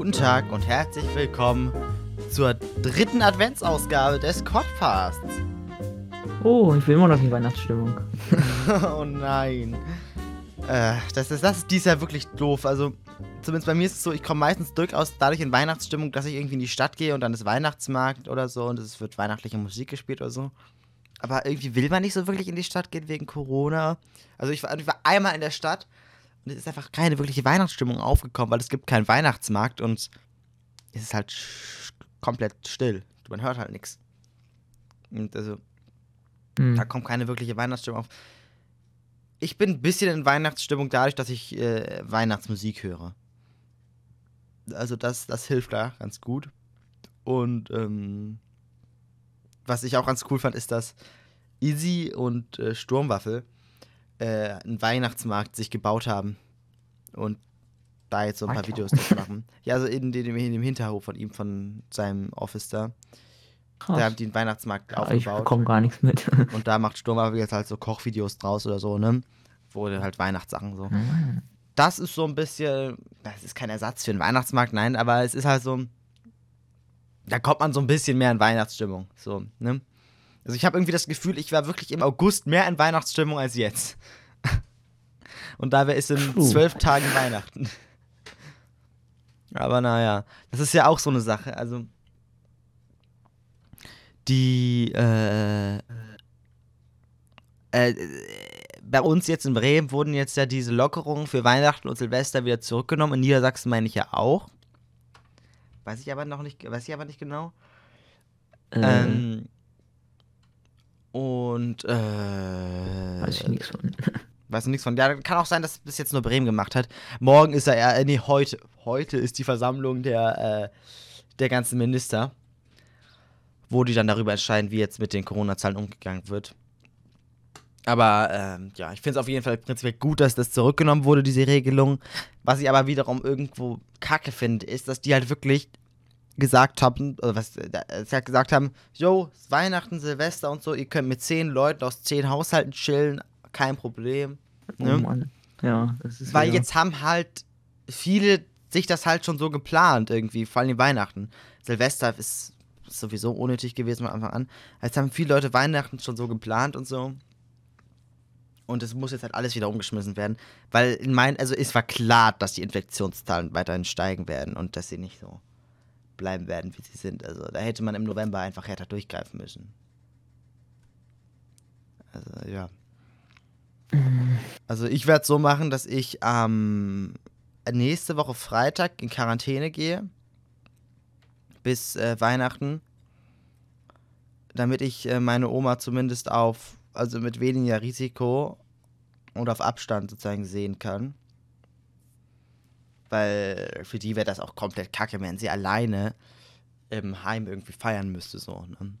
Guten Tag und herzlich willkommen zur dritten Adventsausgabe des Podcasts. Oh, ich will immer noch in Weihnachtsstimmung. oh nein. Äh, das, ist, das ist dieses Jahr wirklich doof. Also, zumindest bei mir ist es so, ich komme meistens durchaus dadurch in Weihnachtsstimmung, dass ich irgendwie in die Stadt gehe und dann ist Weihnachtsmarkt oder so und es wird weihnachtliche Musik gespielt oder so. Aber irgendwie will man nicht so wirklich in die Stadt gehen wegen Corona. Also ich war, ich war einmal in der Stadt und es ist einfach keine wirkliche Weihnachtsstimmung aufgekommen, weil es gibt keinen Weihnachtsmarkt und es ist halt komplett still. Man hört halt nichts. Und also, hm. da kommt keine wirkliche Weihnachtsstimmung auf. Ich bin ein bisschen in Weihnachtsstimmung dadurch, dass ich äh, Weihnachtsmusik höre. Also das, das hilft da ganz gut. Und ähm, was ich auch ganz cool fand, ist, dass Easy und äh, Sturmwaffel äh, einen Weihnachtsmarkt sich gebaut haben und da jetzt so ein paar. Videos davon machen. Ja, also in, in, in, dem Hinterhof von ihm, von seinem Office da. Krass. Da haben die einen Weihnachtsmarkt ja, aufgebaut. Ich bekomme gar nichts mit. und da macht Sturmwaffel jetzt halt so Kochvideos draus oder so, ne? Wo halt Weihnachtssachen so. Mhm. Das ist so ein bisschen, das ist kein Ersatz für einen Weihnachtsmarkt, nein, aber es ist halt so, da kommt man so ein bisschen mehr in Weihnachtsstimmung, so, ne? Also ich habe irgendwie das Gefühl, ich war wirklich im August mehr in Weihnachtsstimmung als jetzt. Und dabei ist in Puh. zwölf Tagen Weihnachten. Aber naja, das ist ja auch so eine Sache. Also die äh, äh, bei uns jetzt in Bremen wurden jetzt ja diese Lockerungen für Weihnachten und Silvester wieder zurückgenommen. In Niedersachsen meine ich ja auch. Weiß ich aber noch nicht, weiß ich aber nicht genau. Ähm, ähm und äh, weiß ich nichts von. Weiß nichts von. Ja, kann auch sein, dass bis jetzt nur Bremen gemacht hat. Morgen ist er, äh, nee, heute. Heute ist die Versammlung der, äh, der ganzen Minister, wo die dann darüber entscheiden, wie jetzt mit den Corona-Zahlen umgegangen wird. Aber ähm, ja, ich finde es auf jeden Fall prinzipiell gut, dass das zurückgenommen wurde, diese Regelung. Was ich aber wiederum irgendwo kacke finde, ist, dass die halt wirklich gesagt haben, oder was äh, halt gesagt haben, yo, Weihnachten, Silvester und so, ihr könnt mit zehn Leuten aus zehn Haushalten chillen, kein Problem. Ne? Oh Mann. Ja, das ist Weil wieder. jetzt haben halt viele sich das halt schon so geplant irgendwie, vor allem Weihnachten. Silvester ist sowieso unnötig gewesen von Anfang an. Jetzt haben viele Leute Weihnachten schon so geplant und so. Und es muss jetzt halt alles wieder umgeschmissen werden. Weil in mein, also es war klar, dass die Infektionszahlen weiterhin steigen werden und dass sie nicht so bleiben werden, wie sie sind. Also da hätte man im November einfach härter durchgreifen müssen. Also ja. Also ich werde es so machen, dass ich ähm, nächste Woche Freitag in Quarantäne gehe. Bis äh, Weihnachten. Damit ich äh, meine Oma zumindest auf, also mit weniger Risiko und auf Abstand sozusagen sehen kann. Weil für die wäre das auch komplett kacke, wenn sie alleine im Heim irgendwie feiern müsste, so. Ne?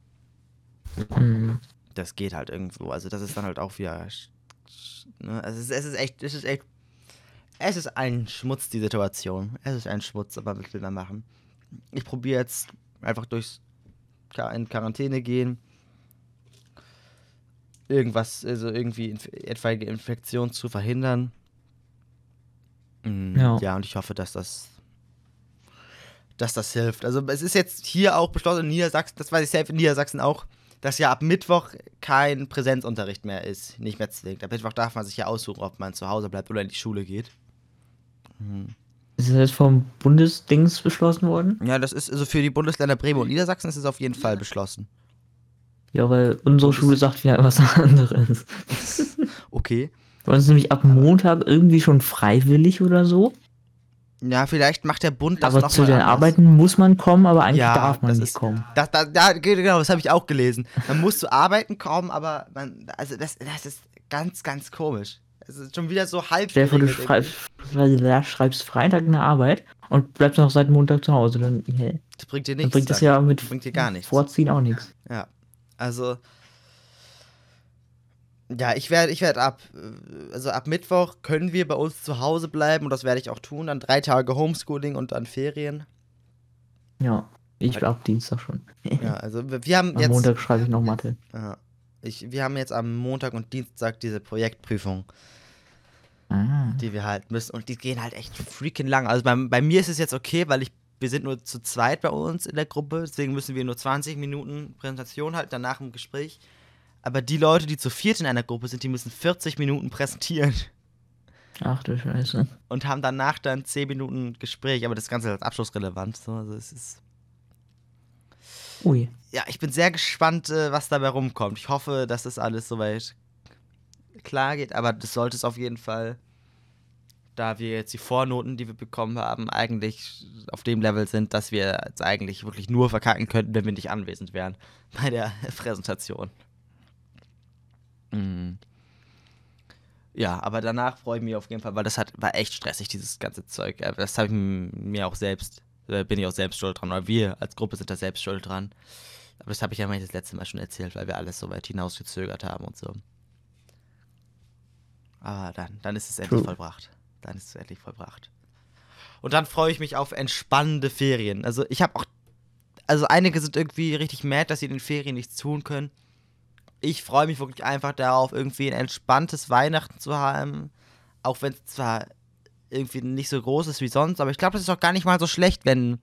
Mhm. Das geht halt irgendwo. Also das ist dann halt auch wieder. Ne? Also es ist, es ist echt, es ist echt. Es ist ein Schmutz, die Situation. Es ist ein Schmutz, aber was will man machen? Ich probiere jetzt einfach durchs in Quarantäne gehen. Irgendwas, also irgendwie etwaige Infektion zu verhindern. Mhm, ja. ja, und ich hoffe, dass das dass das hilft. Also es ist jetzt hier auch beschlossen in Niedersachsen, das weiß ich selbst in Niedersachsen auch, dass ja ab Mittwoch kein Präsenzunterricht mehr ist, nicht mehr zwingend. Ab Mittwoch darf man sich ja aussuchen, ob man zu Hause bleibt oder in die Schule geht. Mhm. Ist das jetzt vom Bundesdings beschlossen worden? Ja, das ist also für die Bundesländer Bremen und Niedersachsen ist es auf jeden Fall beschlossen. Ja, weil unsere Schule sagt ja was anderes. okay. Bei uns nämlich ab Montag irgendwie schon freiwillig oder so. Ja, vielleicht macht der Bund das Aber zu den anders. Arbeiten muss man kommen, aber eigentlich ja, darf man nicht ist, kommen. Das, das, ja, genau, das habe ich auch gelesen. Man muss zu Arbeiten kommen, aber man, also das, das ist ganz, ganz komisch. Es ist schon wieder so halb. Stell du schreibst, schreibst Freitag eine Arbeit und bleibst noch seit Montag zu Hause. Dann, hey. Das bringt dir nichts. Dann bringt das ja mit bringt dir gar nichts. Vorziehen auch nichts. Ja. Also, ja, ich werde ich werd ab, äh, also ab Mittwoch können wir bei uns zu Hause bleiben und das werde ich auch tun. Dann drei Tage Homeschooling und dann Ferien. Ja, ich glaube Dienstag schon. ja, also wir haben am jetzt. Am Montag schreibe ich noch Mathe. Ja, ich, wir haben jetzt am Montag und Dienstag diese Projektprüfung, ah. die wir halt müssen. Und die gehen halt echt freaking lang. Also bei, bei mir ist es jetzt okay, weil ich wir sind nur zu zweit bei uns in der Gruppe, deswegen müssen wir nur 20 Minuten Präsentation halten, danach im Gespräch. Aber die Leute, die zu viert in einer Gruppe sind, die müssen 40 Minuten präsentieren. Ach du Scheiße. Und haben danach dann 10 Minuten Gespräch, aber das Ganze als abschlussrelevant. So, also es ist. Ui. Ja, ich bin sehr gespannt, äh, was dabei rumkommt. Ich hoffe, dass das alles soweit klar geht, aber das sollte es auf jeden Fall da wir jetzt die Vornoten, die wir bekommen haben, eigentlich auf dem Level sind, dass wir jetzt eigentlich wirklich nur verkacken könnten, wenn wir nicht anwesend wären bei der Präsentation. Mhm. Ja, aber danach freue ich mich auf jeden Fall, weil das hat, war echt stressig, dieses ganze Zeug. Das habe ich mir auch selbst, äh, bin ich auch selbst schuld dran, oder wir als Gruppe sind da selbst schuld dran. Aber das habe ich ja mal das letzte Mal schon erzählt, weil wir alles so weit hinausgezögert haben und so. Aber dann, dann ist es endlich vollbracht. Dann ist es endlich vollbracht. Und dann freue ich mich auf entspannende Ferien. Also ich habe auch, also einige sind irgendwie richtig mad, dass sie in den Ferien nichts tun können. Ich freue mich wirklich einfach darauf, irgendwie ein entspanntes Weihnachten zu haben. Auch wenn es zwar irgendwie nicht so groß ist wie sonst, aber ich glaube, das ist auch gar nicht mal so schlecht, wenn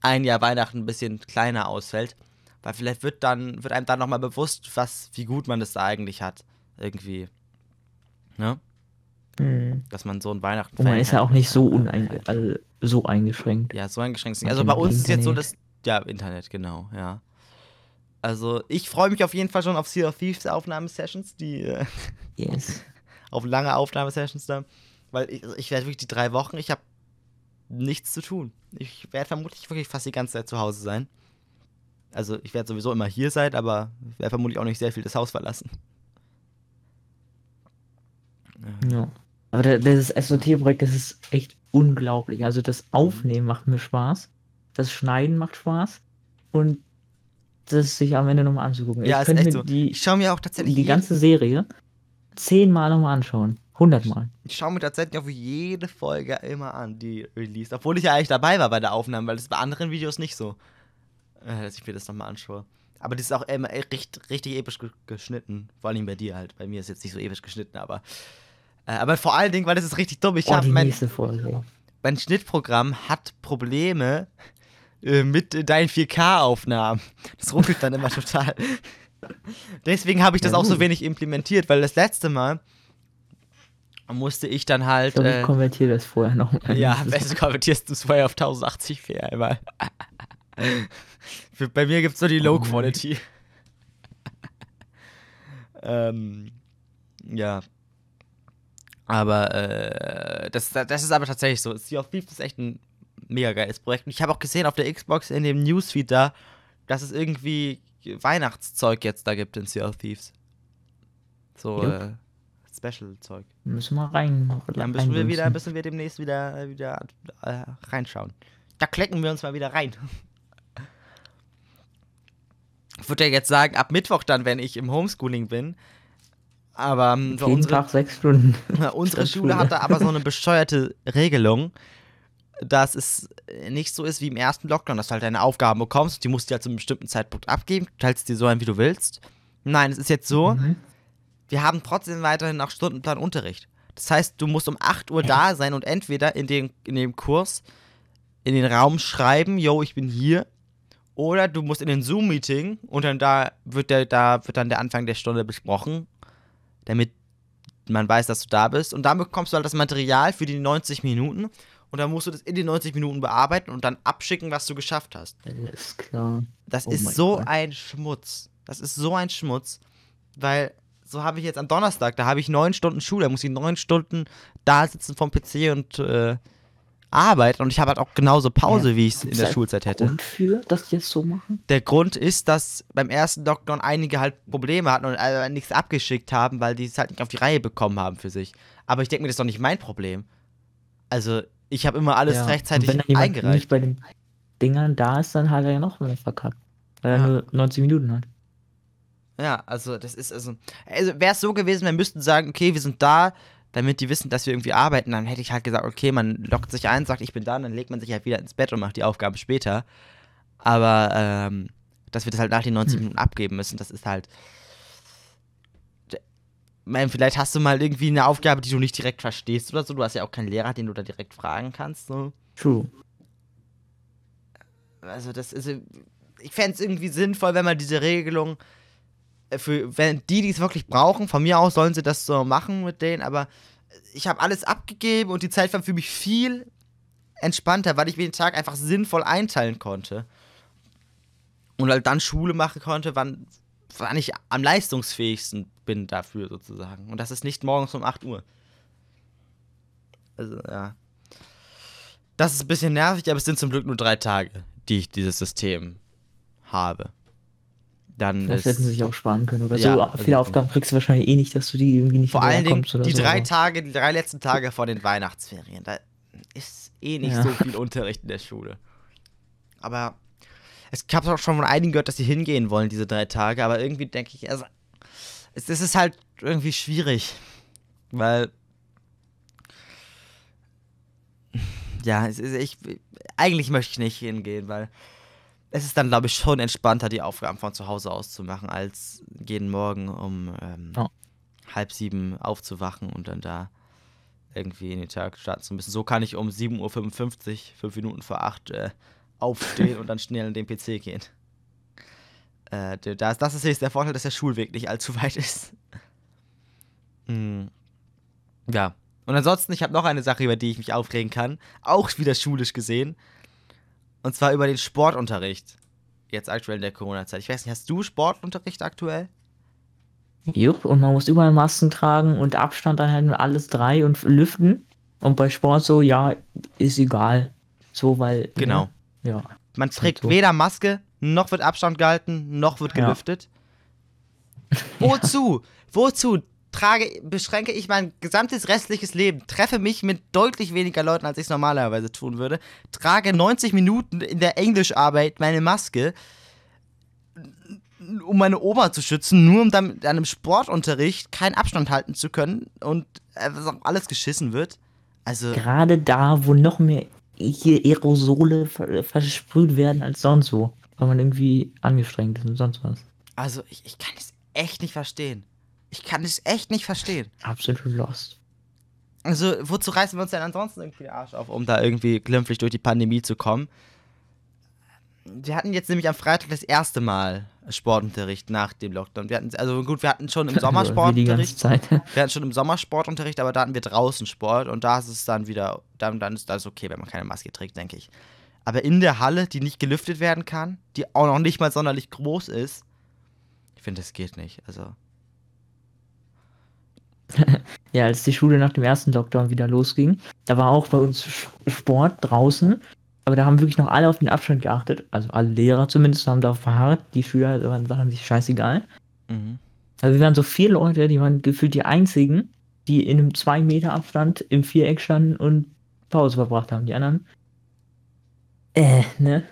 ein Jahr Weihnachten ein bisschen kleiner ausfällt. Weil vielleicht wird dann, wird einem dann nochmal bewusst, was, wie gut man das da eigentlich hat. Irgendwie. Ne? Mhm. Dass man so ein Weihnachten. Und man ist ja auch nicht so, uneinge also so eingeschränkt. Ja, so eingeschränkt. Also bei uns Internet. ist jetzt so das. Ja, Internet, genau, ja. Also ich freue mich auf jeden Fall schon auf Sea of Thieves Aufnahmesessions, die. Äh, yes. auf lange Aufnahmesessions da. Weil ich, ich werde wirklich die drei Wochen, ich habe nichts zu tun. Ich werde vermutlich wirklich fast die ganze Zeit zu Hause sein. Also ich werde sowieso immer hier sein, aber werde vermutlich auch nicht sehr viel das Haus verlassen. Ja. Aber das SOT-Projekt, das ist echt unglaublich. Also das Aufnehmen macht mir Spaß, das Schneiden macht Spaß und das sich am Ende nochmal anzugucken. Ja, ich ist echt so. Die, ich schaue mir auch tatsächlich die ganze Serie zehnmal nochmal anschauen. Hundertmal. Ich schaue mir tatsächlich auch jede Folge immer an, die released. Obwohl ich ja eigentlich dabei war bei der Aufnahme, weil das bei anderen Videos nicht so, äh, dass ich mir das nochmal anschaue. Aber das ist auch immer richtig, richtig episch geschnitten. Vor allem bei dir halt. Bei mir ist jetzt nicht so episch geschnitten, aber äh, aber vor allen Dingen, weil das ist richtig dumm. Ich oh, habe mein, mein Schnittprogramm hat Probleme äh, mit deinen 4K-Aufnahmen. Das ruckelt dann immer total. Deswegen habe ich das ja, auch so wenig implementiert, weil das letzte Mal musste ich dann halt. Ich, glaub, ich äh, konvertiere das vorher noch. Mal. Ja, am besten konvertierst du es vorher auf 1080p einmal. Bei mir gibt es nur die Low Quality. ähm, ja, aber äh, das, das ist aber tatsächlich so. Sea of Thieves ist echt ein mega geiles Projekt. Und ich habe auch gesehen auf der Xbox in dem Newsfeed da, dass es irgendwie Weihnachtszeug jetzt da gibt in Sea of Thieves. So äh, Special-Zeug. Müssen wir rein. Dann müssen wir wieder, müssen wir demnächst wieder, wieder äh, reinschauen. Da klecken wir uns mal wieder rein. Ich würde ja jetzt sagen, ab Mittwoch dann, wenn ich im Homeschooling bin, aber ähm, Jeden unsere, Tag sechs Stunden. unsere Schule hatte aber so eine bescheuerte Regelung, dass es nicht so ist wie im ersten Lockdown, dass du halt deine Aufgaben bekommst, die musst du halt zu einem bestimmten Zeitpunkt abgeben, teilst dir so ein, wie du willst. Nein, es ist jetzt so, mhm. wir haben trotzdem weiterhin nach Stundenplan Unterricht. Das heißt, du musst um 8 Uhr da sein und entweder in dem, in dem Kurs in den Raum schreiben, yo, ich bin hier, oder du musst in den Zoom-Meeting und dann da wird der, da wird dann der Anfang der Stunde besprochen damit man weiß, dass du da bist. Und dann bekommst du halt das Material für die 90 Minuten. Und dann musst du das in den 90 Minuten bearbeiten und dann abschicken, was du geschafft hast. Ist klar. Das oh ist so Gott. ein Schmutz. Das ist so ein Schmutz. Weil so habe ich jetzt am Donnerstag, da habe ich neun Stunden Schule, da muss ich neun Stunden da sitzen vom PC und äh, arbeiten und ich habe halt auch genauso Pause, ja, wie ich es in der Schulzeit hätte. Grund für, dass die es so machen? Der Grund ist, dass beim ersten Lockdown einige halt Probleme hatten und also nichts abgeschickt haben, weil die es halt nicht auf die Reihe bekommen haben für sich. Aber ich denke mir, das ist doch nicht mein Problem. Also, ich habe immer alles ja. rechtzeitig und wenn eingereicht. Wenn nicht bei den Dingern da ist, dann hat er ja noch mehr verkackt. Weil ja. er nur 90 Minuten hat. Ja, also das ist also, also wäre es so gewesen, wir müssten sagen, okay, wir sind da, damit die wissen, dass wir irgendwie arbeiten, dann hätte ich halt gesagt, okay, man lockt sich ein, sagt, ich bin da, und dann legt man sich halt wieder ins Bett und macht die Aufgabe später. Aber ähm, dass wir das halt nach den 90 hm. Minuten abgeben müssen, das ist halt. Man, vielleicht hast du mal irgendwie eine Aufgabe, die du nicht direkt verstehst oder so. Du hast ja auch keinen Lehrer, den du da direkt fragen kannst. So. True. also das ist, ich fände es irgendwie sinnvoll, wenn man diese Regelung äh, für, wenn die, die es wirklich brauchen, von mir aus sollen sie das so machen mit denen, aber ich habe alles abgegeben und die Zeit war für mich viel entspannter, weil ich mir den Tag einfach sinnvoll einteilen konnte. Und halt dann Schule machen konnte, wann, wann ich am leistungsfähigsten bin dafür sozusagen. Und das ist nicht morgens um 8 Uhr. Also, ja. Das ist ein bisschen nervig, aber es sind zum Glück nur drei Tage, die ich dieses System habe. Dann Das hätten sie sich auch sparen können. Oder Ja, so also- viele Aufgaben kriegst du wahrscheinlich eh nicht, dass du die irgendwie nicht vor allen Dingen die so, drei Tage, die drei letzten Tage vor den Weihnachtsferien. Da ist eh nicht Ja. so viel Unterricht in der Schule. Aber es ich habe auch schon von einigen gehört, dass sie hingehen wollen, diese drei Tage. Aber irgendwie denke ich, also, es, es ist halt irgendwie schwierig. Weil. Ja, ist, ich, eigentlich möchte ich nicht hingehen, weil es ist dann, glaube ich, schon entspannter, die Aufgaben von zu Hause aus zu machen, als jeden Morgen um ähm, Ja. halb sieben aufzuwachen und dann da irgendwie in den Tag starten zu müssen. So kann ich um 7.55 Uhr, fünf Minuten vor acht, äh, aufstehen und dann schnell in den PC gehen. Äh, das, das ist jetzt der Vorteil, dass der Schulweg nicht allzu weit ist. Hm. Ja. Und ansonsten, ich habe noch eine Sache, über die ich mich aufregen kann. Auch wieder schulisch gesehen. Und zwar über den Sportunterricht. Jetzt aktuell in der Corona-Zeit. Ich weiß nicht, hast du Sportunterricht aktuell? Jupp, und man muss überall Masken tragen und Abstand anhalten und alles drei und lüften. Und bei Sport so, ja, ist egal. So, weil. Genau. Ja. Man halt trägt weder Maske, noch wird Abstand gehalten, noch wird Ja. gelüftet. Wozu? Wozu trage, beschränke ich mein gesamtes restliches Leben, treffe mich mit deutlich weniger Leuten, als ich es normalerweise tun würde, trage 90 Minuten in der Englischarbeit meine Maske, um meine Oma zu schützen, nur um dann in einem Sportunterricht keinen Abstand halten zu können und äh, was auch alles geschissen wird. Also, Gerade da, wo noch mehr hier Aerosole ver versprüht werden als sonst wo. Weil man irgendwie angestrengt ist und sonst was. also ich, ich kann es echt nicht verstehen. Ich kann es echt nicht verstehen. Absolut lost. Also, wozu reißen wir uns denn ansonsten irgendwie den Arsch auf, um da irgendwie glimpflich durch die Pandemie zu kommen? Wir hatten jetzt nämlich am Freitag das erste Mal Sportunterricht nach dem Lockdown. Wir hatten, also gut, wir hatten schon im Sommer Also, ganze Sportunterricht. Wir hatten schon im Sommer Sportunterricht, aber da hatten wir draußen Sport und da ist es dann wieder, dann, dann ist das okay, wenn man keine Maske trägt, denke ich. Aber in der Halle, die nicht gelüftet werden kann, die auch noch nicht mal sonderlich groß ist, ich finde, das geht nicht. Also, Ja, als die Schule nach dem ersten Lockdown wieder losging, da war auch bei uns Sport draußen, aber da haben wirklich noch alle auf den Abstand geachtet. Also alle Lehrer zumindest haben darauf verharrt, die Schüler waren, waren sich scheißegal. mhm. Also wir waren so vier Leute, die waren gefühlt die einzigen, die in einem 2 Meter Abstand im Viereck standen und Pause verbracht haben. Die anderen, äh, ne?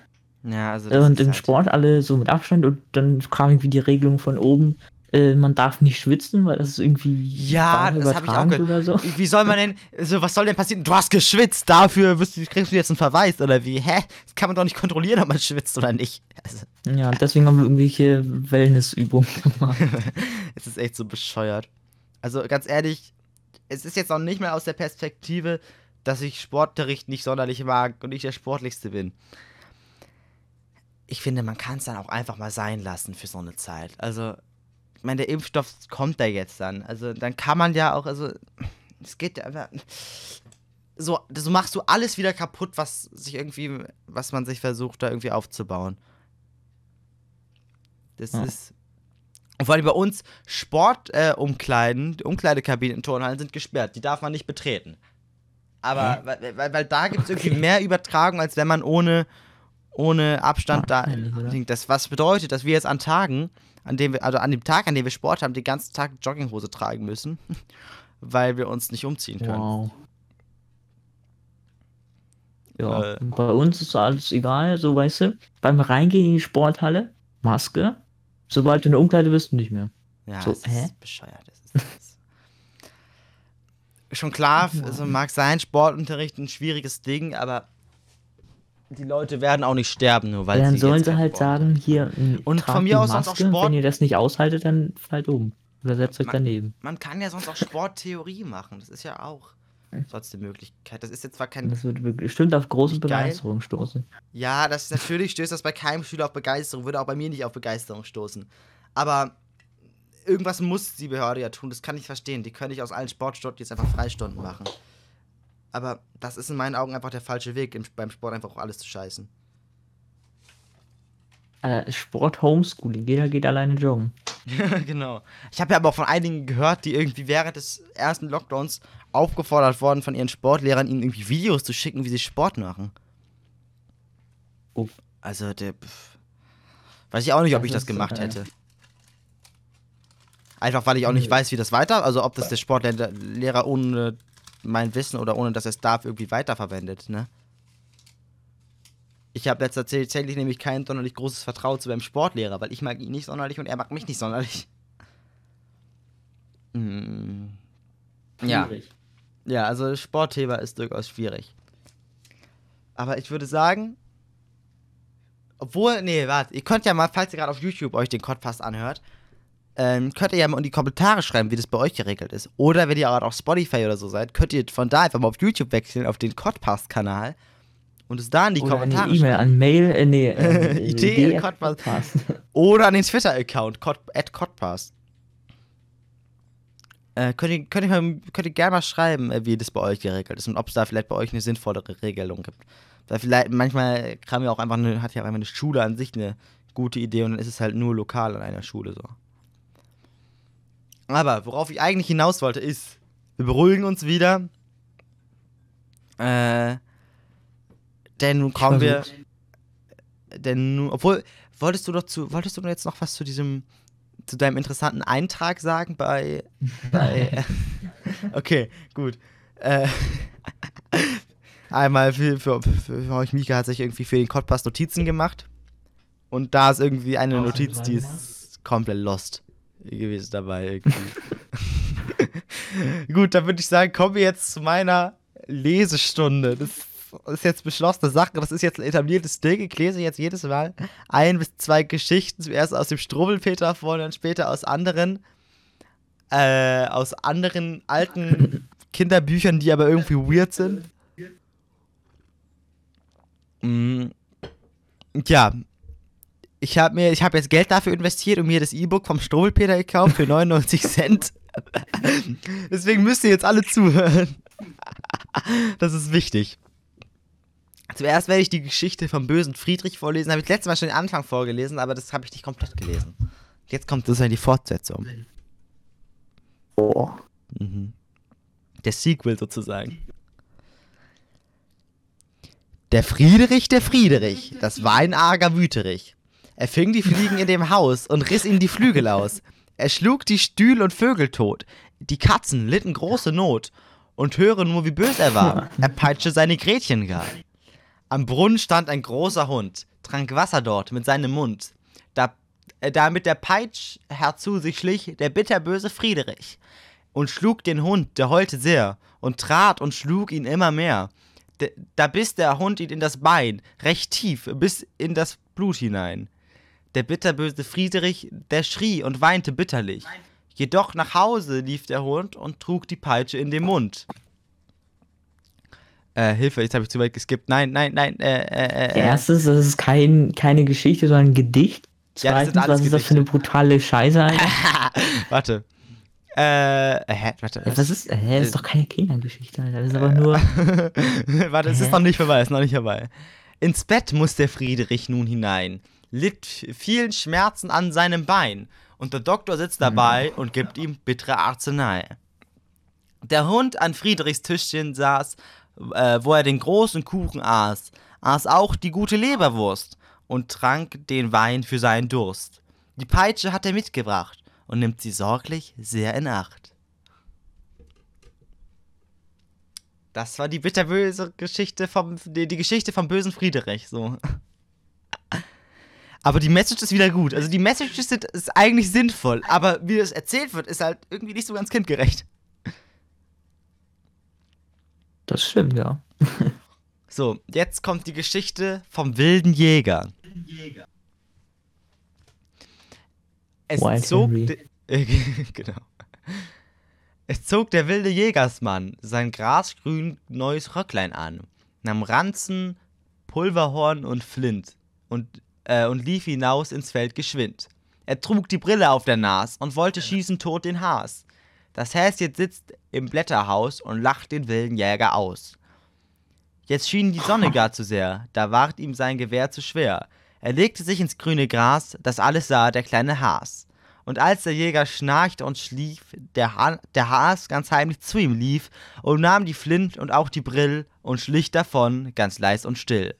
ja, also. das Und im halt- Sport alle so mit Abstand und dann kam irgendwie die Regelung von oben, äh, man darf nicht schwitzen, weil das ist irgendwie Ja, das hab ich auch gehört. so. Wie soll man denn, also was soll denn passieren? Du hast geschwitzt, dafür wirst du, kriegst du jetzt einen Verweis oder wie? Hä? Das kann man doch nicht kontrollieren, ob man schwitzt oder nicht. Also, Ja, deswegen haben wir irgendwelche Wellnessübungen gemacht. es ist echt so bescheuert. Also ganz ehrlich, es ist jetzt noch nicht mal aus der Perspektive, dass ich Sportunterricht nicht sonderlich mag und ich der Sportlichste bin. Ich finde, man kann es dann auch einfach mal sein lassen für so eine Zeit. Also, ich meine, der Impfstoff kommt da jetzt dann. Also, dann kann man ja auch, also, es geht ja. So, so machst du alles wieder kaputt, was sich irgendwie, was man sich versucht, da irgendwie aufzubauen. Das Ja. ist. Und vor allem bei uns Sportumkleiden, äh, Umkleidekabinen in Turnhallen sind gesperrt. Die darf man nicht betreten. Aber, weil, weil, weil da gibt es irgendwie mehr Übertragung, als wenn man ohne, ohne Abstand Ah, da. Das, was bedeutet, dass wir jetzt an Tagen, an dem wir, also an dem Tag, an dem wir Sport haben, den ganzen Tag Jogginghose tragen müssen, weil wir uns nicht umziehen können. Wow. Ja, Äh. bei uns ist alles egal, so weißt du, beim Reingehen in die Sporthalle, Maske, sobald du in der Umkleide bist, nicht mehr. Ja, So, es hä? ist bescheuert. Es ist schon klar, also mag sein, Sportunterricht ein schwieriges Ding, aber die Leute werden auch nicht sterben, nur weil dann sie sollen jetzt sie halt haben. sagen, hier, m, Und von mir aus sonst auch Maske, Sport- wenn ihr das nicht aushaltet, dann fallt um. Oder setzt euch Ma- daneben. Man kann ja sonst auch Sporttheorie machen, das ist ja auch. trotzdem Möglichkeit. Das ist jetzt zwar kein. Das wird bestimmt auf große Nicht geil. Begeisterung stoßen. Ja, das natürlich stößt das bei keinem Schüler auf Begeisterung, würde auch bei mir nicht auf Begeisterung stoßen. Aber irgendwas muss die Behörde ja tun, das kann ich verstehen. Die können nicht aus allen Sportstunden jetzt einfach Freistunden machen. Aber das ist in meinen Augen einfach der falsche Weg, im, beim Sport einfach auch alles zu scheißen. Äh, Sport Homeschooling, jeder geht alleine joggen. genau. Ich habe ja aber auch von einigen gehört, die irgendwie während des ersten Lockdowns aufgefordert wurden von ihren Sportlehrern, ihnen irgendwie Videos zu schicken, wie sie Sport machen. Oh. Also, der. pff, Weiß ich auch nicht, ob Das ich das gemacht hätte. Einfach weil ich auch nicht weiß, wie das weiter, also ob das der Sportlehrer Lehrer ohne mein Wissen oder ohne dass er es darf, irgendwie weiterverwendet, ne? Ich habe letzter tatsächlich nämlich kein sonderlich großes Vertrauen zu meinem Sportlehrer, weil ich mag ihn nicht sonderlich und er mag mich nicht sonderlich. Hm. Ja. Schwierig. Ja, also Sportthema ist durchaus schwierig. Aber ich würde sagen, obwohl, nee, warte, ihr könnt ja mal, falls ihr gerade auf YouTube euch den Podcast anhört, ähm, könnt ihr ja mal in die Kommentare schreiben, wie das bei euch geregelt ist. Oder wenn ihr gerade auf Spotify oder so seid, könnt ihr von da einfach mal auf YouTube wechseln, auf den Codcast-Kanal und es da in die Oder eine Kommentare E-Mail schreiben. an Mail, äh, nee, äh, Idee. Podcast. Oder an den Twitter-Account, at Codpass. Äh, könnt, ihr, könnt, ihr, könnt ihr gerne mal schreiben, äh, wie das bei euch geregelt ist und ob es da vielleicht bei euch eine sinnvollere Regelung gibt. Weil vielleicht, manchmal kam ja auch einfach eine, hat ja auch einfach eine Schule an sich eine gute Idee und dann ist es halt nur lokal an einer Schule so. Aber worauf ich eigentlich hinaus wollte ist, wir beruhigen uns wieder. Äh, denn nun kommen wir denn nun, obwohl, wolltest du doch zu, wolltest du jetzt noch was zu diesem, zu deinem interessanten Eintrag sagen bei, bei okay, gut. Äh, einmal für, für, für, für euch, Mika hat sich irgendwie für den Podcast Notizen gemacht und da ist irgendwie eine Notiz, die ist komplett lost gewesen dabei irgendwie. gut, dann würde ich sagen, kommen wir jetzt zu meiner Lesestunde. Das ist jetzt beschlossene Sache. Das ist jetzt ein etabliertes Ding. Ich lese jetzt jedes Mal ein bis zwei Geschichten. Zuerst aus dem Strubbelpeter vor und dann später aus anderen, äh, aus anderen alten Kinderbüchern, die aber irgendwie weird sind. Mm. Ja. Ich habe mir, ich habe jetzt Geld dafür investiert und mir das E-Book vom Strubbelpeter gekauft für 99 Cent. Deswegen müsst ihr jetzt alle zuhören. Das ist wichtig. Zuerst werde ich die Geschichte vom bösen Friedrich vorlesen. Habe ich letztes Mal schon den Anfang vorgelesen, aber das habe ich nicht komplett gelesen. Jetzt kommt sozusagen die Fortsetzung. Oh. Mhm. Der Sequel sozusagen. Der Friedrich, der Friedrich, das war ein arger Wüterich. Er fing die Fliegen in dem Haus und riss ihnen die Flügel aus. Er schlug die Stühl und Vögel tot. Die Katzen litten große Not. Und höre nur, wie bös er war. Er peitschte seine Gretchen gar. Am Brunnen stand ein großer Hund, trank Wasser dort mit seinem Mund. Da, äh, da mit der Peitsch herzu sich schlich der bitterböse Friedrich und schlug den Hund, der heulte sehr, und trat und schlug ihn immer mehr. D da biss der Hund ihn in das Bein, recht tief, bis in das Blut hinein. Der bitterböse Friedrich, der schrie und weinte bitterlich. Jedoch nach Hause lief der Hund und trug die Peitsche in den Mund. Äh, Hilfe, jetzt habe ich zu weit geskippt. Nein, nein, nein, äh, äh, äh. Erstens, das ist kein, keine Geschichte, sondern ein Gedicht. Ja, Zweitens, alles was ist das für eine brutale Scheiße, Alter? Warte. Äh, hä, warte. Ja, was ist, hä, das ist doch keine Kindergeschichte, Alter. Das ist aber nur. Warte, es ist noch nicht vorbei, es ist noch nicht vorbei. Ins Bett muss der Friedrich nun hinein, litt vielen Schmerzen an seinem Bein, und der Doktor sitzt dabei und gibt ihm bittere Arznei. Der Hund an Friedrichs Tischchen saß, äh, wo er den großen Kuchen aß, aß auch die gute Leberwurst und trank den Wein für seinen Durst. Die Peitsche hat er mitgebracht und nimmt sie sorglich sehr in Acht. Das war die bitterböse Geschichte vom, die, die Geschichte vom bösen Friedrich, so. Aber die Message ist wieder gut. Also die Message ist, ist eigentlich sinnvoll, aber wie es erzählt wird, ist halt irgendwie nicht so ganz kindgerecht. Das stimmt, ja. So, jetzt kommt die Geschichte vom wilden Jäger. Es Wild zog. Genau. Es zog der wilde Jägersmann sein grasgrün neues Röcklein an, nahm Ranzen, Pulverhorn und Flint und, äh, und lief hinaus ins Feld geschwind. Er trug die Brille auf der Nas und wollte schießen tot den Haas. Das Häschen sitzt im Blätterhaus und lacht den wilden Jäger aus. Jetzt schien die Sonne gar zu sehr, da ward ihm sein Gewehr zu schwer. Er legte sich ins grüne Gras, das alles sah der kleine Haas. Und als der Jäger schnarchte und schlief, der, ha der Haas ganz heimlich zu ihm lief und nahm die Flint und auch die Brill und schlich davon, ganz leis und still.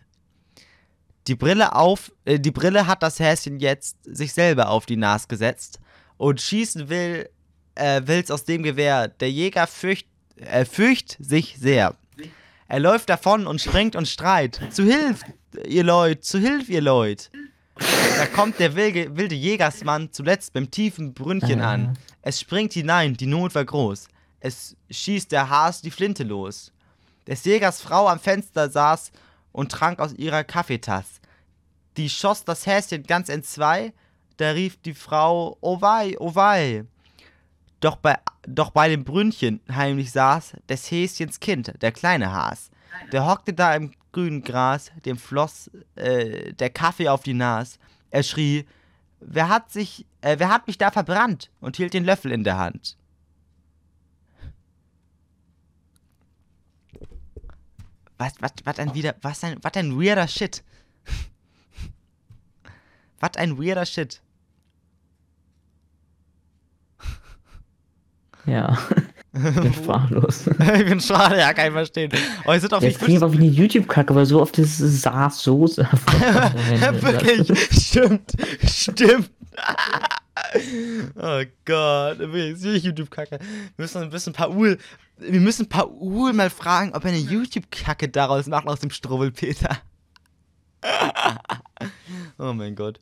Die Brille auf, äh, die Brille hat das Häschen jetzt sich selber auf die Nas gesetzt und schießen will, äh, will's aus dem Gewehr. Der Jäger fürcht, äh, fürcht sich sehr. Er läuft davon und springt und streit. Zu Hilf, ihr Leut, zu Hilf, ihr Leut. Da kommt der wilde, wilde Jägersmann zuletzt beim tiefen Brünnchen Ah. an. Es springt hinein, die Not war groß. Es schießt der Haas die Flinte los. Des Jägers Frau am Fenster saß und trank aus ihrer Kaffeetass. Die schoss das Häschen ganz entzwei, da rief die Frau, oh wei, oh wei. Doch bei, doch bei dem Brünnchen heimlich saß des Häschens Kind, der kleine Haas. Der hockte da im grünen Gras, dem floss äh, der Kaffee auf die Nas. Er schrie, wer hat sich, äh, wer hat mich da verbrannt? und hielt den Löffel in der Hand. Was, was, was ein wieder, was ein, was ein weirder Shit. was ein weirder Shit. Ja. Ich bin sprachlos. ich bin schade, ja, kann ich verstehen. Aber es sind auch Jetzt aber wie eine YouTube-Kacke, weil so oft ist Saas-Soße. Wirklich, stimmt, stimmt. oh Gott, wirklich, YouTube-Kacke. Wir müssen ein bisschen Paul, wir müssen Paul mal fragen, ob er eine YouTube-Kacke daraus macht aus dem Struwwelpeter. oh mein Gott.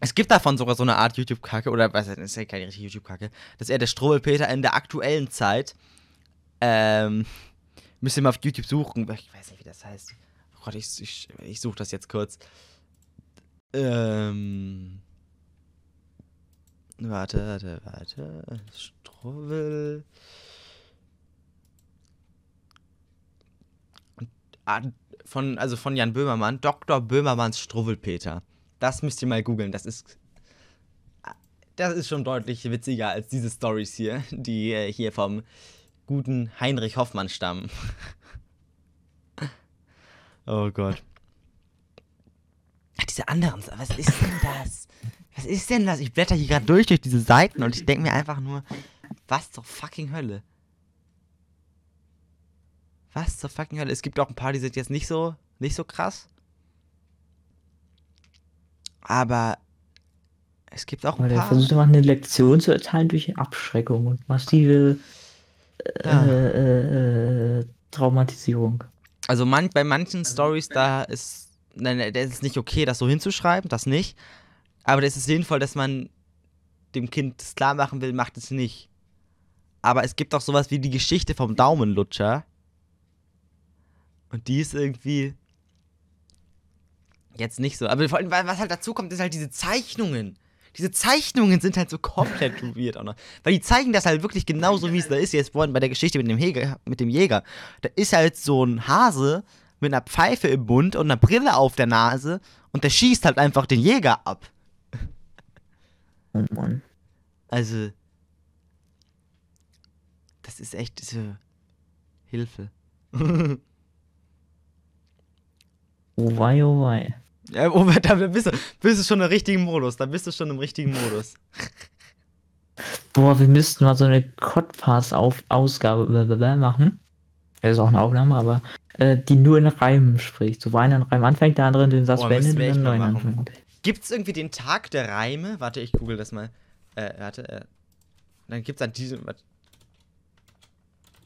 Es gibt davon sogar so eine Art YouTube-Kacke, oder was, das ist ja keine richtige YouTube-Kacke. Das ist eher der Struwwelpeter in der aktuellen Zeit. Ähm, müsst ihr mal auf YouTube suchen. Ich weiß nicht, wie das heißt. Oh Gott, ich, ich, ich suche das jetzt kurz. Ähm. Warte, warte, warte. Struwwel. Von, also von Jan Böhmermann, Dr. Böhmermanns Struwwelpeter. Das müsst ihr mal googeln. Das ist. Das ist schon deutlich witziger als diese Stories hier, die äh, hier vom guten Heinrich Hoffmann stammen. oh Gott. Ach, diese anderen. Was ist denn das? Was ist denn das? Ich blätter hier gerade durch durch diese Seiten und ich denke mir einfach nur, was zur fucking Hölle? Was zur fucking Hölle? Es gibt auch ein paar, die sind jetzt nicht so, nicht so krass. Aber es gibt auch Aber ein der paar. versucht immer eine Lektion zu erteilen durch Abschreckung und massive äh, Ja. äh, äh, Traumatisierung. Also man, bei manchen Stories, da ist, nein, das ist nicht okay, das so hinzuschreiben, das nicht. Aber das ist sinnvoll, dass man dem Kind das klar machen will, macht es nicht. Aber es gibt auch sowas wie die Geschichte vom Daumenlutscher. Und die ist irgendwie jetzt nicht so. Aber vor allem, was halt dazu kommt, ist halt diese Zeichnungen. Diese Zeichnungen sind halt so komplett weird auch noch. Weil die zeigen das halt wirklich genauso, wie es da ist. Jetzt vorhin bei der Geschichte mit dem, Jäger, mit dem Jäger. Da ist halt so ein Hase mit einer Pfeife im Mund und einer Brille auf der Nase und der schießt halt einfach den Jäger ab. Oh Mann. Also. Das ist echt so. Hilfe. Oh wei, oh wei. Ja, oh, da bist du, bist du schon im richtigen Modus. Da bist du schon im richtigen Modus. Boah, wir müssten mal so eine Codpass-Ausgabe machen. Das ist auch eine Aufnahme, aber äh, die nur in Reimen spricht. So wo einer in Reim anfängt, der andere den Satz Boah, beendet und mal neuen anfängt. Gibt's irgendwie den Tag der Reime? Warte, ich google das mal. Äh, warte, äh. Dann gibt's an diesem. warte.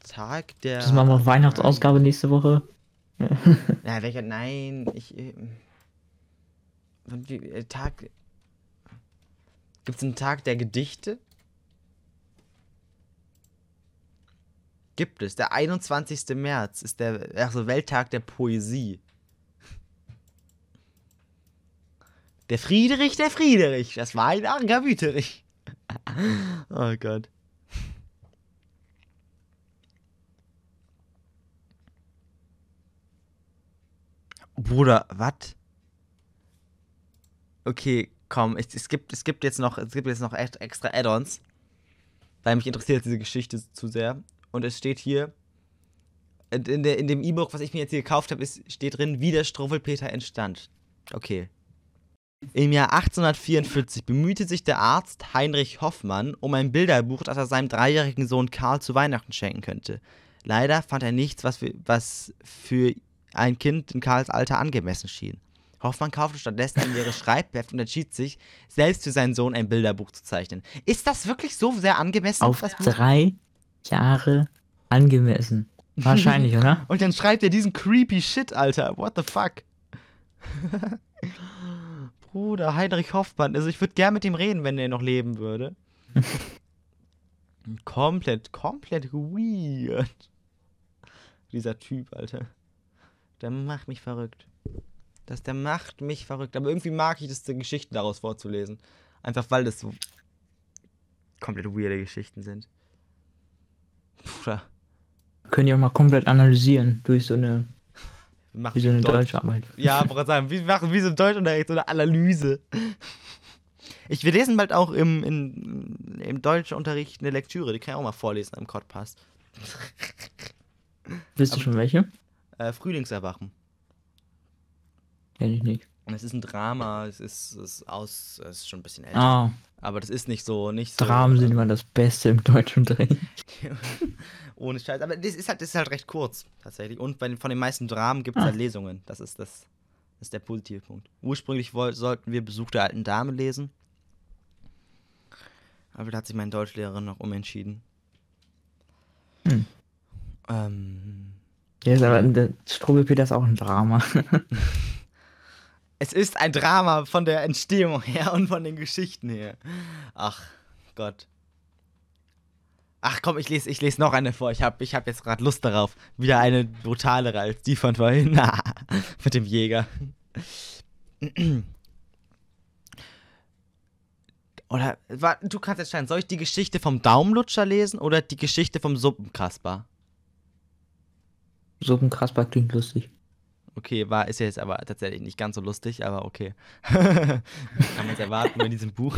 Tag der. Das machen wir Weihnachtsausgabe nächste Woche. Ja, welcher? Nein, ich. äh, wie- äh, Tag. Gibt's einen Tag der Gedichte? Gibt es. Der 21. März ist der also Welttag der Poesie. Der Friedrich, der Friedrich. Das war ein arger Wüterich. oh Gott. Bruder, was? Okay, komm, es, es, gibt, es gibt jetzt noch, es gibt jetzt noch extra Add-ons, weil mich interessiert diese Geschichte zu sehr. Und es steht hier, in, der, in dem E-Book, was ich mir jetzt hier gekauft habe, steht drin, wie der Struwwelpeter entstand. Okay. Im Jahr 1844 bemühte sich der Arzt Heinrich Hoffmann um ein Bilderbuch, das er seinem dreijährigen Sohn Karl zu Weihnachten schenken könnte. Leider fand er nichts, was für, was für ein Kind in Karls Alter angemessen schien. Hoffmann kaufte stattdessen ein leeres Schreibheft und entschied sich, selbst für seinen Sohn ein Bilderbuch zu zeichnen. Ist das wirklich so sehr angemessen? Auf drei Jahre angemessen. Wahrscheinlich, oder? und dann schreibt er diesen creepy Shit, Alter. What the fuck? Bruder, Heinrich Hoffmann. Also ich würde gern mit ihm reden, wenn er noch leben würde. komplett, komplett weird. Dieser Typ, Alter. Der macht mich verrückt. Das, der macht mich verrückt. Aber irgendwie mag ich das, die Geschichten daraus vorzulesen. Einfach weil das so komplett weirde Geschichten sind. Bruder. Können die auch mal komplett analysieren durch so eine wie so eine Deutsch Deutscharbeit. Ja, aber sagen, wir machen wie so ein Deutschunterricht so eine Analyse. Ich, wir lesen bald auch im, in, im Deutschunterricht eine Lektüre, die kann ich auch mal vorlesen im Codpass. Wisst du schon welche? Äh, Frühlingserwachen. Kenn ich nicht. Und es ist ein Drama, es ist, es ist aus, es ist schon ein bisschen älter. Ah. Aber das ist nicht so, nicht so. Dramen sind immer das Beste im Deutschunterricht. Ohne Scheiß. Aber das ist halt, das ist halt recht kurz, tatsächlich. Und bei, von den meisten Dramen gibt es ah. halt Lesungen. Das ist das, das ist der positive Punkt. Ursprünglich woll, sollten wir Besuch der alten Dame lesen. Aber da hat sich meine Deutschlehrerin noch umentschieden. Hm. Ähm. Ja, aber der Strubbelpeter ist auch ein Drama. es ist ein Drama von der Entstehung her und von den Geschichten her. Ach Gott. Ach komm, ich lese, ich lese noch eine vor. Ich habe ich hab jetzt gerade Lust darauf. Wieder eine brutalere als die von vorhin. Mit dem Jäger. Oder, du kannst entscheiden, soll ich die Geschichte vom Daumenlutscher lesen oder die Geschichte vom Suppenkasper? Suppenkasper klingt lustig. Okay, war, ist ja jetzt aber tatsächlich nicht ganz so lustig, aber okay. Kann man es erwarten bei diesem Buch.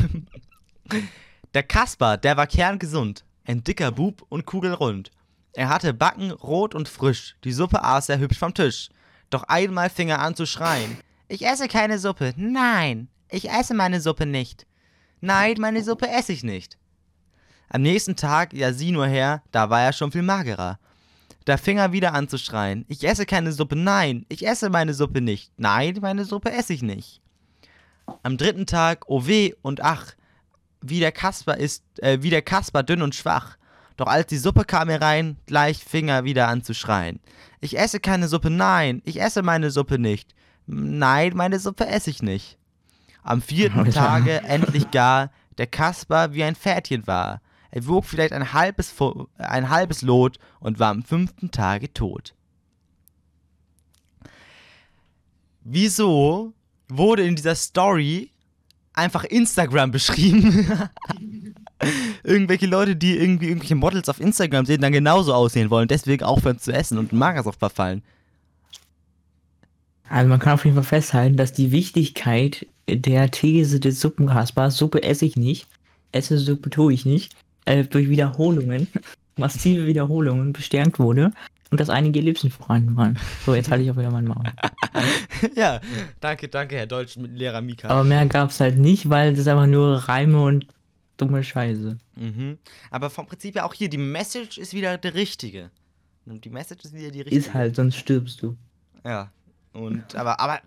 Der Kasper, der war kerngesund. Ein dicker Bub und kugelrund. Er hatte Backen rot und frisch, die Suppe aß er hübsch vom Tisch. Doch einmal fing er an zu schreien. Ich esse keine Suppe. Nein, ich esse meine Suppe nicht. Nein, meine Suppe esse ich nicht. Am nächsten Tag, ja sieh nur her, da war er schon viel magerer. Da fing er wieder an zu schreien. Ich esse keine Suppe. Nein, ich esse meine Suppe nicht. Nein, meine Suppe esse ich nicht. Am dritten Tag, oh weh und ach, wie der Kasper ist, äh, wie der Kasper dünn und schwach. Doch als die Suppe kam herein, gleich fing er wieder an zu schreien. Ich esse keine Suppe, nein, ich esse meine Suppe nicht. Nein, meine Suppe esse ich nicht. Am vierten Tage endlich gar der Kasper wie ein Pferdchen war. Er wog vielleicht ein halbes, ein halbes Lot und war am fünften Tage tot. Wieso wurde in dieser Story einfach Instagram beschrieben. Irgendwelche Leute, die irgendwie irgendwelche Models auf Instagram sehen, dann genauso aussehen wollen, deswegen aufhören zu essen und Magersucht verfallen. Also man kann auf jeden Fall festhalten, dass die Wichtigkeit der These des Suppenkaspers, Suppe esse ich nicht, esse Suppe tue ich nicht, äh, durch Wiederholungen, massive Wiederholungen bestärkt wurde und dass einige Ellipsen vorhanden waren. So, jetzt halte ich auch wieder meinen Maul. ja, danke, danke, Herr Deutsch mit Lehrer Mika. Aber mehr gab es halt nicht, weil das einfach nur Reime und dumme Scheiße. Mhm. Aber vom Prinzip ja auch hier, die Message ist wieder der richtige. Die Message ist wieder die richtige. Ist halt, sonst stirbst du. Ja. Und, aber, aber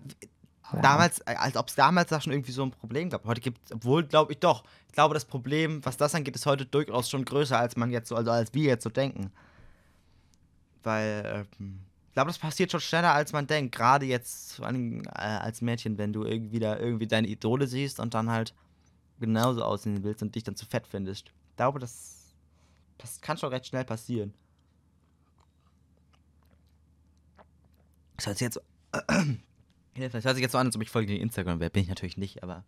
ja. damals, als ob es damals da schon irgendwie so ein Problem gab. Heute gibt es, obwohl, glaube ich doch, ich glaube, das Problem, was das angeht, ist heute durchaus schon größer, als man jetzt so, also als wir jetzt so denken. Weil, ähm, ich glaube, das passiert schon schneller, als man denkt. Gerade jetzt, allem äh, als Mädchen, wenn du irgendwie da irgendwie deine Idole siehst und dann halt genauso aussehen willst und dich dann zu fett findest. Ich glaube, das, das kann schon recht schnell passieren. Das hört sich jetzt das hört sich jetzt so an, als ob ich voll gegen Instagram wäre. Bin ich natürlich nicht, aber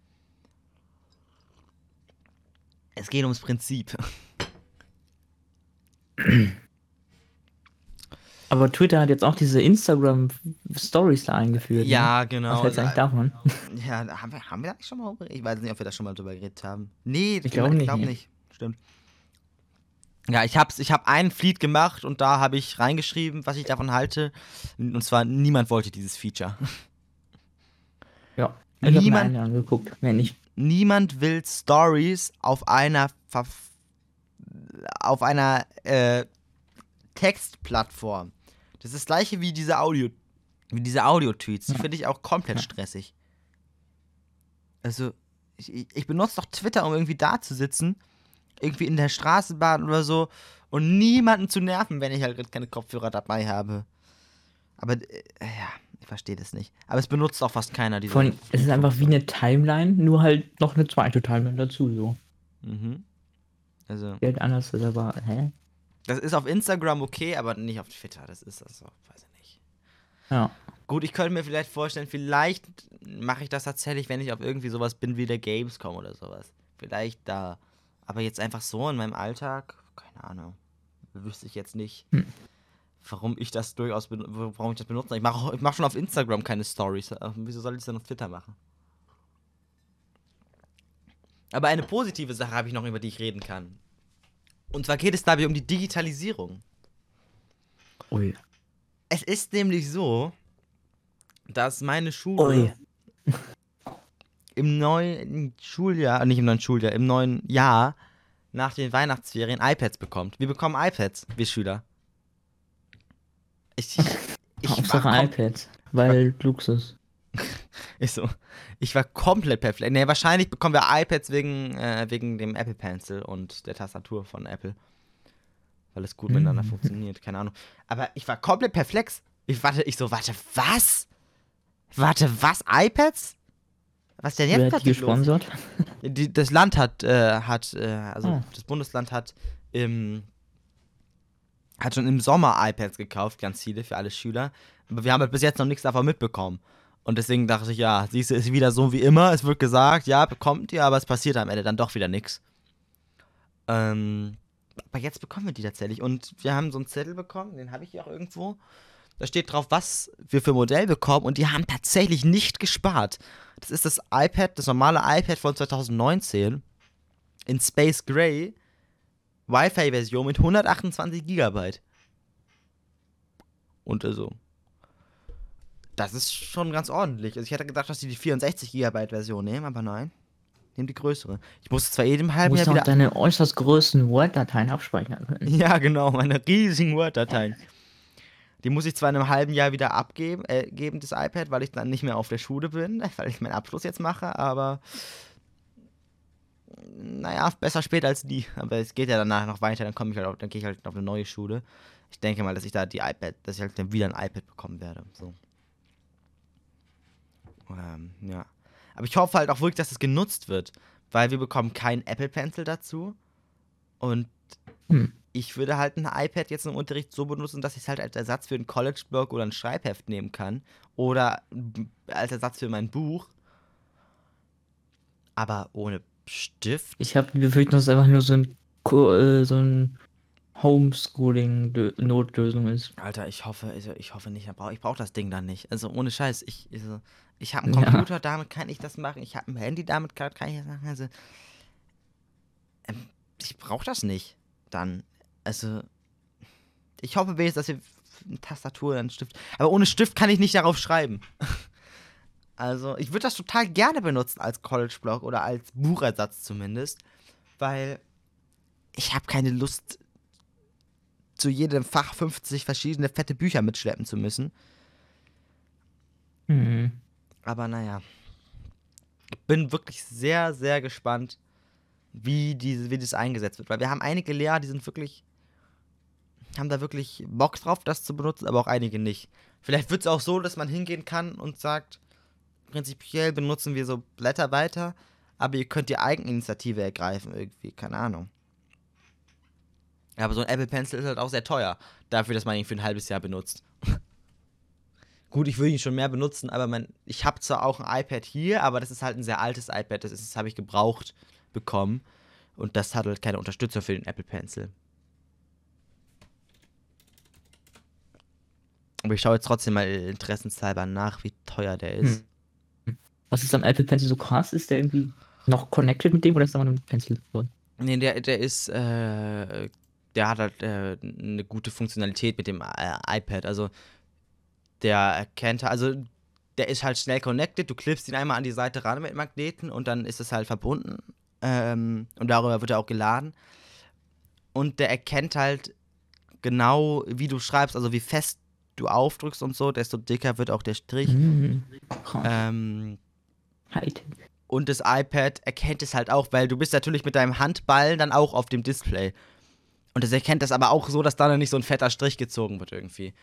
es geht ums Prinzip. Aber Twitter hat jetzt auch diese Instagram-Stories da eingeführt. ne? Ja, genau. Was hältst du eigentlich davon? Ja, haben wir, haben wir da nicht schon mal Ich weiß nicht, ob wir da schon mal drüber geredet haben. Nee, Ich glaub ich nicht, glaub nicht. Stimmt. Ja, ich hab's, ich hab einen Fleet gemacht und da habe ich reingeschrieben, was ich davon halte. Und zwar, niemand wollte dieses Feature. Ja. Ich mir Niemand- einen angeguckt. Mehr nicht. Niemand will Stories auf einer Verf auf einer äh, Textplattform. Das ist das gleiche wie diese Audio wie diese Audio-Tweets. Die Ja. finde ich auch komplett Ja. stressig. Also, ich, ich- benutze doch Twitter, um irgendwie da zu sitzen, irgendwie in der Straßenbahn oder so und niemanden zu nerven, wenn ich halt gerade keine Kopfhörer dabei habe. Aber äh, ja, verstehe das nicht. Aber es benutzt auch fast keiner diese. Von, es ist einfach wie eine Timeline, nur halt noch eine zweite Timeline dazu. So. Mhm. Also, Geld anders ist aber, hä? das ist auf Instagram okay, aber nicht auf Twitter. Das ist das auch, weiß ich nicht. Ja. Gut, ich könnte mir vielleicht vorstellen, vielleicht mache ich das tatsächlich, wenn ich auf irgendwie sowas bin wie der Gamescom oder sowas. Vielleicht da. Aber jetzt einfach so in meinem Alltag, keine Ahnung. Wüsste ich jetzt nicht, Hm. Warum ich das durchaus warum ich das benutze. Ich mache ich mach schon auf Instagram keine Stories. Wieso soll ich das dann auf Twitter machen? Aber eine positive Sache habe ich noch, über die ich reden kann. Und zwar geht es dabei um die Digitalisierung. Ui. Es ist nämlich so, dass meine Schule Ui. im neuen Schuljahr, äh, nicht im neuen Schuljahr, im neuen Jahr nach den Weihnachtsferien iPads bekommt. Wir bekommen iPads, wir Schüler. Ich, ich, Hauptsache iPad. Weil Luxus. ich, so, ich war komplett perplex. Nee, wahrscheinlich bekommen wir iPads wegen, äh, wegen dem Apple Pencil und der Tastatur von Apple. Weil es gut miteinander Mhm. funktioniert, keine Ahnung. Aber ich war komplett perplex. Ich warte, ich so, warte, was? Warte, was? iPads? Was denn jetzt los? gesponsert? Die, das Land hat, äh, hat äh, also Ah. das Bundesland hat im, hat schon im Sommer iPads gekauft, ganz viele für alle Schüler. Aber wir haben halt bis jetzt noch nichts davon mitbekommen. Und deswegen dachte ich, ja, siehst du, ist wieder so wie immer. Es wird gesagt, ja, bekommt ihr, aber es passiert am Ende dann doch wieder nichts. Ähm, aber jetzt bekommen wir die tatsächlich. Und wir haben so einen Zettel bekommen, den habe ich hier auch irgendwo. Da steht drauf, was wir für Modell bekommen und die haben tatsächlich nicht gespart. Das ist das iPad, das normale iPad von 2019 in Space Gray, Wi-Fi-Version mit 128 Gigabyte. Und also, das ist schon ganz ordentlich. Also ich hätte gedacht, dass die die 64 Gigabyte Version nehmen, aber nein, nehmen die größere. Ich muss zwar jedem Du halben musst Jahr auch wieder deine äußerst größten Word-Dateien abspeichern können. Ja, genau, meine riesigen Word-Dateien. Die muss ich zwar in einem halben Jahr wieder abgeben, äh, geben, das iPad, weil ich dann nicht mehr auf der Schule bin, weil ich meinen Abschluss jetzt mache, aber naja, besser spät als nie. Aber es geht ja danach noch weiter, dann komme ich halt auf, dann gehe ich halt auf eine neue Schule. Ich denke mal, dass ich da die iPad, dass ich halt dann wieder ein iPad bekommen werde. So. Ähm, ja. Aber ich hoffe halt auch wirklich, dass es genutzt wird, weil wir bekommen keinen Apple Pencil dazu. Und Hm. ich würde halt ein iPad jetzt im Unterricht so benutzen, dass ich es halt als Ersatz für einen College-Blog oder ein Schreibheft nehmen kann. Oder als Ersatz für mein Buch. Aber ohne Stift. Ich habe die Befürchtung, dass es einfach nur so ein, äh, so ein Homeschooling-Notlösung ist. Alter, ich hoffe, also ich hoffe nicht. Ich brauche das Ding dann nicht. Also ohne Scheiß. Ich, also, ich habe einen Ja. Computer, damit kann ich das machen. Ich habe ein Handy, damit kann, kann ich das machen. Also, ähm, ich brauche das nicht. Dann, also, ich hoffe wenigstens, dass wir eine Tastatur einen Stift. Aber ohne Stift kann ich nicht darauf schreiben. Also, ich würde das total gerne benutzen als College-Blog oder als Buchersatz zumindest, weil ich habe keine Lust, zu jedem Fach 50 verschiedene fette Bücher mitschleppen zu müssen. Hm. Aber naja. Ich bin wirklich sehr, sehr gespannt, wie, diese, wie das eingesetzt wird. Weil wir haben einige Lehrer, die sind wirklich. haben da wirklich Bock drauf, das zu benutzen, aber auch einige nicht. Vielleicht wird es auch so, dass man hingehen kann und sagt, prinzipiell benutzen wir so Blätter weiter, aber ihr könnt die Eigeninitiative ergreifen, irgendwie, keine Ahnung. Aber so ein Apple Pencil ist halt auch sehr teuer, dafür, dass man ihn für ein halbes Jahr benutzt. Gut, ich würde ihn schon mehr benutzen, aber mein, ich habe zwar auch ein iPad hier, aber das ist halt ein sehr altes iPad, das, das habe ich gebraucht bekommen. Und das hat halt keine Unterstützung für den Apple Pencil. Aber ich schaue jetzt trotzdem mal interessenshalber nach, wie teuer der ist. Hm. Was ist am Apple Pencil so krass? Ist der irgendwie noch connected mit dem oder ist da mal ein Pencil drin? Nee, der, der ist, äh, der hat halt äh, eine gute Funktionalität mit dem äh, iPad. Also der erkennt, also der ist halt schnell connected. Du klippst ihn einmal an die Seite ran mit Magneten und dann ist es halt verbunden. Ähm, und darüber wird er auch geladen. Und der erkennt halt genau, wie du schreibst, also wie fest du aufdrückst und so, desto dicker wird auch der Strich. Mhm. Ähm, Hightech. und das iPad erkennt es halt auch, weil du bist natürlich mit deinem Handball dann auch auf dem Display. Und es erkennt das aber auch so, dass da dann nicht so ein fetter Strich gezogen wird irgendwie.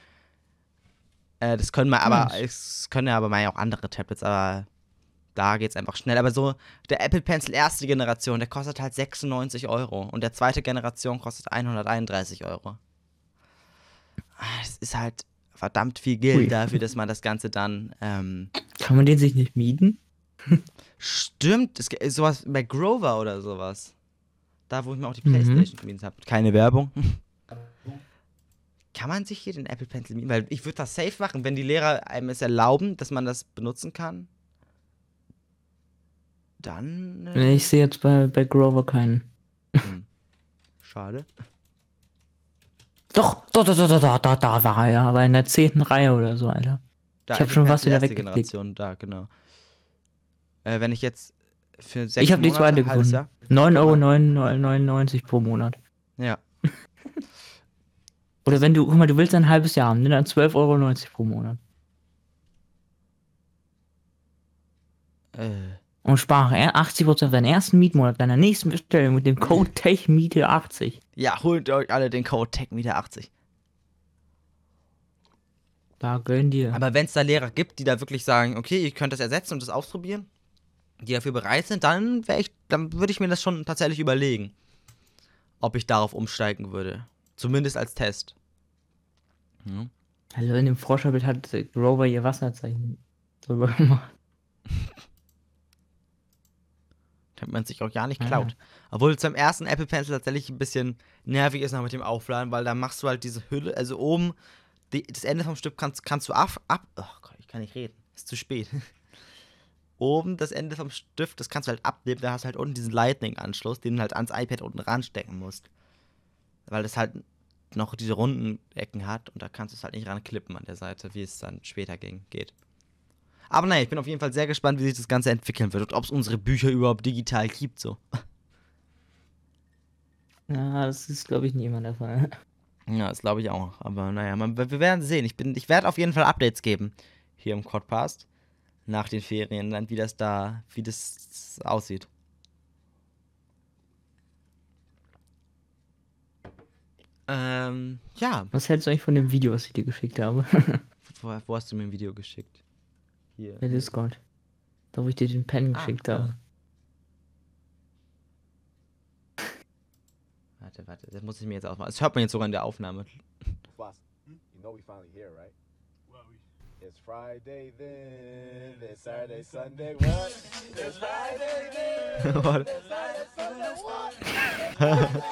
Äh, das können wir aber, es können ja aber mal auch andere Tablets, aber da geht's einfach schnell. Aber so, der Apple Pencil erste Generation, der kostet halt 96 Euro. Und der zweite Generation kostet 131 Euro. Ah, Das ist halt verdammt viel Geld Ui. dafür, dass man das Ganze dann ähm, Kann man den sich nicht mieten? Stimmt, es gibt sowas bei Grover oder sowas. Da, wo ich mir auch die Mhm. Playstation gemietet habe. Keine Werbung. Kann man sich hier den Apple Pencil mieten? Weil ich würde das safe machen, wenn die Lehrer einem es erlauben, dass man das benutzen kann. Dann. Äh, Ich sehe jetzt bei, bei Grover keinen. hm. Schade. Doch, doch, doch, doch, doch, doch, doch, da war er ja, aber in der zehnten Reihe oder so, Alter. Da Ich hab Apple schon was wieder weggeklickt. Generation, da, genau. Äh, wenn ich jetzt für sechs Ich habe die zweite gefunden. Jahr- 9,99 Euro pro Monat. Ja. Oder wenn du, guck mal, du willst ein halbes Jahr haben, nimm dann 12,90 Euro pro Monat. Äh. Und spare er 80% deinen ersten Mietmonat deiner nächsten Bestellung mit dem Code TECHMIETE80. Ja, holt euch alle den Code TechMeter80. Da gönn dir. Aber wenn es da Lehrer gibt, die da wirklich sagen, okay, ihr könnt das ersetzen und das ausprobieren, die dafür bereit sind, dann wäre ich, dann würde ich mir das schon tatsächlich überlegen, ob ich darauf umsteigen würde. Zumindest als Test. Hm. Also in dem Forscherbild hat Grover ihr Wasserzeichen drüber gemacht. Damit man sich auch ja nicht Ah. klaut. Obwohl es beim ersten Apple Pencil tatsächlich ein bisschen nervig ist noch mit dem Aufladen, weil da machst du halt diese Hülle, also oben, die, das Ende vom Stück kannst, kannst du ab, ab. Oh Gott, ich kann nicht reden. Ist zu spät. oben das Ende vom Stift, das kannst du halt abnehmen, da hast du halt unten diesen Lightning-Anschluss, den du halt ans iPad unten ranstecken musst. Weil das halt noch diese runden Ecken hat und da kannst du es halt nicht ranklippen an der Seite, wie es dann später ging, geht. Aber naja, ich bin auf jeden Fall sehr gespannt, wie sich das Ganze entwickeln wird und ob es unsere Bücher überhaupt digital gibt, so. Ja, das ist, glaube ich, nie immer der Fall. Ja, das glaube ich auch. Aber naja, man, wir werden sehen. Ich, bin- ich werde auf jeden Fall Updates geben hier im Podcast nach den Ferien, dann wie das da, wie das aussieht. Ähm, ja, Was hältst du eigentlich von dem Video, was ich dir geschickt habe? wo, wo hast du mir ein Video geschickt? Hier. Bei Discord. Da, wo ich dir den Pen Ah, geschickt ja. habe. Warte, warte, das muss ich mir jetzt aufmachen. Das hört man jetzt sogar in der Aufnahme. Boss, you know we finally here, right? It's Friday then, it's Saturday, Sunday, what? It's Friday it's Sunday, what?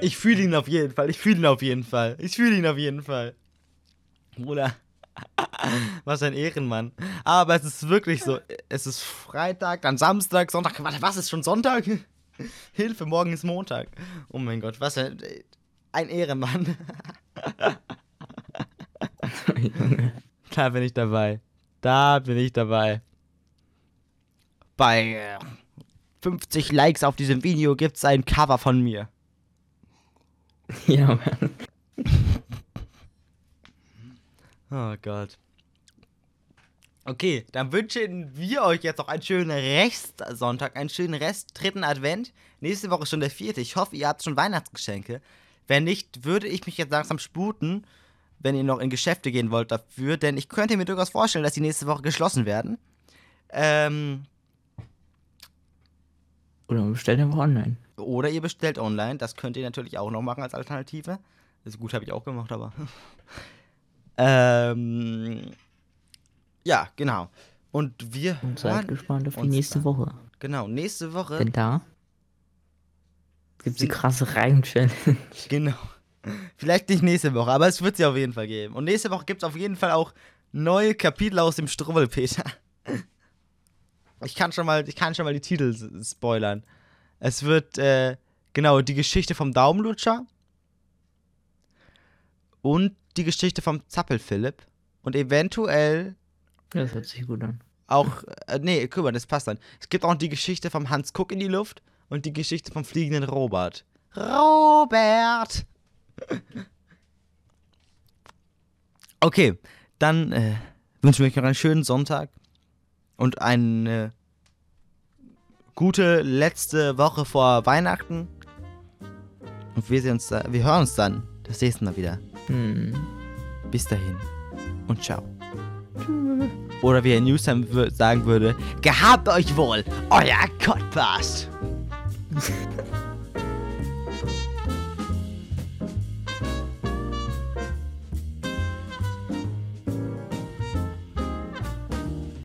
Ich fühle ihn auf jeden Fall. Ich fühle ihn auf jeden Fall. Ich fühle ihn auf jeden Fall. Bruder. Was ein Ehrenmann. Aber es ist wirklich so. Es ist Freitag, dann Samstag, Sonntag. Warte, was ist schon Sonntag? Hilfe, morgen ist Montag. Oh mein Gott, was ein, ein Ehrenmann. Da bin ich dabei. Da bin ich dabei. Bei äh, 50 Likes auf diesem Video gibt es ein Cover von mir. ja, Mann. Oh Gott. Okay, dann wünschen wir euch jetzt noch einen schönen Restsonntag, einen schönen Rest dritten Advent. Nächste Woche ist schon der vierte. Ich hoffe, ihr habt schon Weihnachtsgeschenke. Wenn nicht, würde ich mich jetzt langsam sputen, wenn ihr noch in Geschäfte gehen wollt dafür, denn ich könnte mir durchaus vorstellen, dass die nächste Woche geschlossen werden. Ähm, Oder man bestellt einfach online. Oder ihr bestellt online. Das könnt ihr natürlich auch noch machen als Alternative. Also gut, habe ich auch gemacht, aber. ähm. Ja, genau. Und wir Und seid gespannt auf die nächste dann. Woche. Genau, nächste Woche. Denn da gibt's die Sind- krasse Reim-Challenge. Genau. Vielleicht nicht nächste Woche, aber es wird sie auf jeden Fall geben. Und nächste Woche gibt es auf jeden Fall auch neue Kapitel aus dem Struwwelpeter. Ich kann schon mal, ich kann schon mal die Titel spoilern. Es wird, äh, genau, die Geschichte vom Daumenlutscher und die Geschichte vom Zappelphilipp und eventuell Das hört sich gut an. auch, äh, nee, guck mal, das passt dann. Es gibt auch die Geschichte vom Hans Kuck in die Luft und die Geschichte vom fliegenden Robert. Robert! Okay, dann äh, wünschen wir euch noch einen schönen Sonntag und eine gute letzte Woche vor Weihnachten. Und wir sehen uns da, wir hören uns dann das nächste Mal wieder. Hm. Bis dahin und ciao. Oder wie Herr Newstime sagen würde, gehabt euch wohl, euer Cottbast.